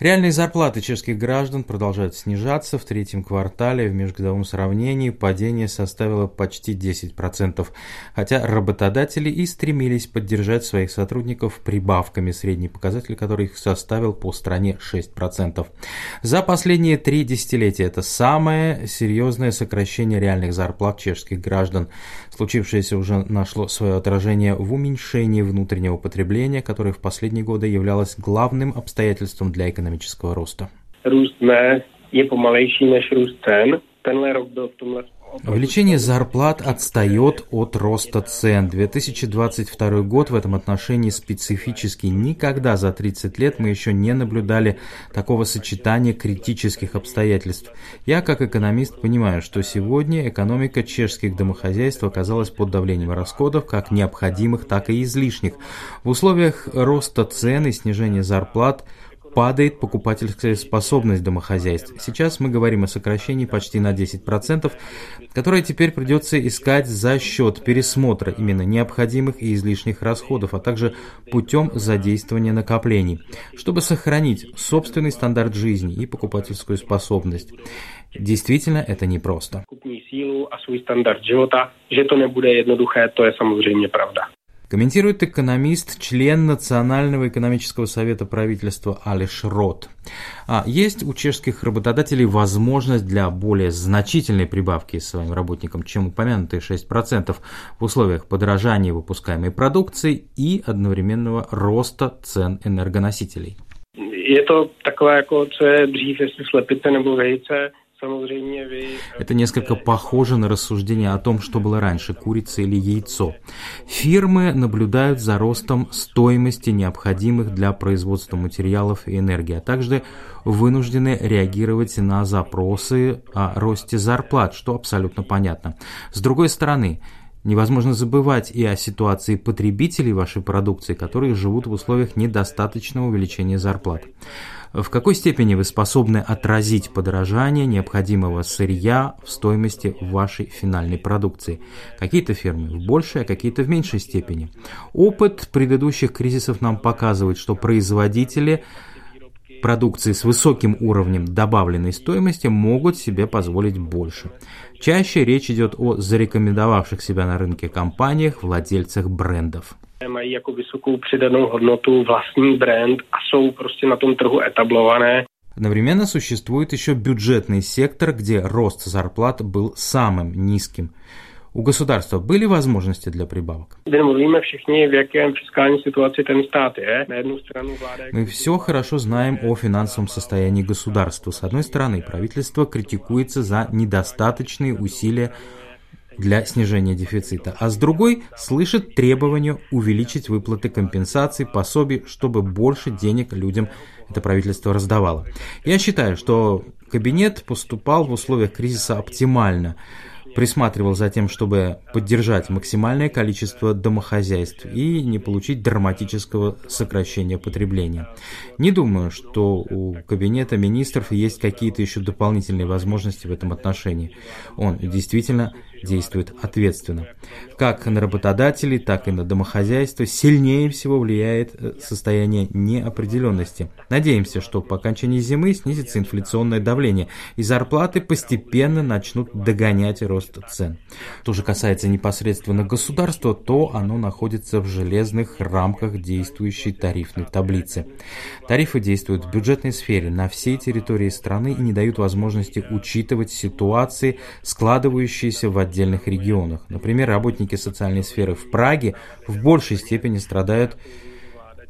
Реальные зарплаты чешских граждан продолжают снижаться. В третьем квартале в межгодовом сравнении падение составило почти 10%, хотя работодатели и стремились поддержать своих сотрудников прибавками, средний показатель которых составил по стране 6%. За последние три десятилетия это самое серьезное сокращение реальных зарплат чешских граждан. Случившееся уже нашло свое отражение в уменьшении внутреннего потребления, которое в последние годы являлось главным обстоятельством для экономики v tomhle Увеличение зарплат отстает от роста цен. 2022 год в этом отношении специфический. Никогда за 30 лет мы еще не наблюдали такого сочетания критических обстоятельств. Я, как экономист, понимаю, что сегодня экономика чешских домохозяйств оказалась под давлением расходов, как необходимых, так и излишних. В условиях роста цен и снижения зарплат падает покупательская способность домохозяйств. Сейчас мы говорим о сокращении почти на 10%, которое теперь придется искать за счет пересмотра именно необходимых и излишних расходов, а также путем задействования накоплений, чтобы сохранить собственный стандарт жизни и покупательскую способность. Действительно, это непросто. силу a svůj standard života, že to nebude jednoduché, to je samozřejmě. Комментирует экономист, член Национального экономического совета правительства Алиш Рот. А есть у чешских работодателей возможность для более значительной прибавки своим работникам, чем упомянутые 6% в условиях подорожания выпускаемой продукции и одновременного роста цен энергоносителей. Je to takové, jako co je dřív, jestli slepice nebo vejce, это несколько похоже на рассуждение о том, что было раньше, курица или яйцо. Фирмы наблюдают за ростом стоимости необходимых для производства материалов и энергии, а также вынуждены реагировать на запросы о росте зарплат, что абсолютно понятно. С другой стороны, Невозможно забывать и о ситуации потребителей вашей продукции, которые живут в условиях недостаточного увеличения зарплат. В какой степени вы способны отразить подорожание необходимого сырья в стоимости вашей финальной продукции? Какие-то фирмы в большей, а какие-то в меньшей степени. Опыт предыдущих кризисов нам показывает, что производители продукции с высоким уровнем добавленной стоимости могут себе позволить больше. Чаще речь идет о зарекомендовавших себя на рынке компаниях, владельцах брендов. Mají jako vysokou přidanou hodnotu vlastní brand a jsou prostě na tom trhu etablované. Одновременно существует еще бюджетный сектор, где рост зарплат был самым низким. У государства были возможности для прибавок? Мы все хорошо знаем о финансовом состоянии государства. С одной стороны, правительство критикуется за недостаточные усилия для снижения дефицита, а с другой слышит требование увеличить выплаты компенсаций, пособий, чтобы больше денег людям это правительство раздавало. Я считаю, что кабинет поступал в условиях кризиса оптимально присматривал за тем, чтобы поддержать максимальное количество домохозяйств и не получить драматического сокращения потребления. Не думаю, что у Кабинета министров есть какие-то еще дополнительные возможности в этом отношении. Он действительно действует ответственно. Как на работодателей, так и на домохозяйство сильнее всего влияет э, состояние неопределенности. Надеемся, что по окончании зимы снизится инфляционное давление, и зарплаты постепенно начнут догонять рост цен. Что же касается непосредственно государства, то оно находится в железных рамках действующей тарифной таблицы. Тарифы действуют в бюджетной сфере на всей территории страны и не дают возможности учитывать ситуации, складывающиеся в отдельных регионах. Например, работники социальной сферы в Праге в большей степени страдают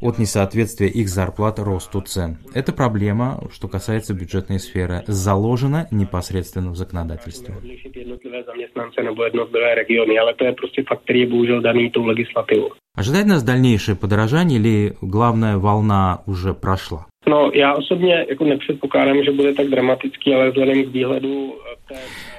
от несоответствия их зарплат росту цен. Эта проблема, что касается бюджетной сферы, заложена непосредственно в законодательстве. Ожидает нас дальнейшее подорожание или главная волна уже прошла? No, já osobně jako nepředpokládám, že bude tak dramatický, ale vzhledem k výhledu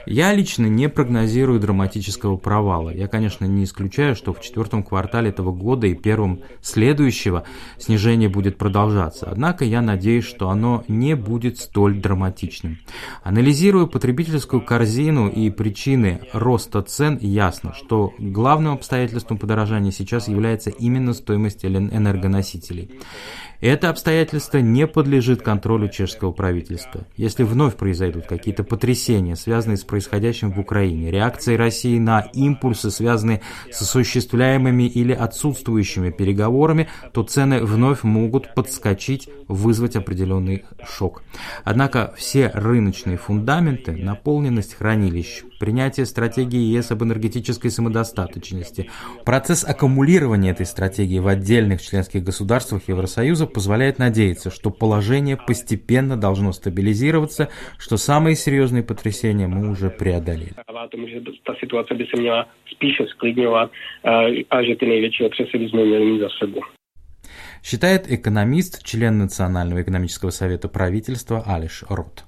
Я лично не прогнозирую драматического провала. Я, конечно, не исключаю, что в четвертом квартале этого года и первом следующего снижение будет продолжаться. Однако я надеюсь, что оно не будет столь драматичным. Анализируя потребительскую корзину и причины роста цен, ясно, что главным обстоятельством подорожания сейчас является именно стоимость энергоносителей. Это обстоятельство не подлежит контролю чешского правительства. Если вновь произойдут какие-то потрясения, связанные с происходящим в Украине, реакции России на импульсы, связанные с осуществляемыми или отсутствующими переговорами, то цены вновь могут подскочить, вызвать определенный шок. Однако все рыночные фундаменты, наполненность хранилищ, принятие стратегии ЕС об энергетической самодостаточности, процесс аккумулирования этой стратегии в отдельных членских государствах Евросоюза позволяет надеяться, что положение постепенно должно стабилизироваться, что самые серьезные потрясения мы уже преодолели. Считает экономист, член Национального экономического совета правительства Алиш Рот.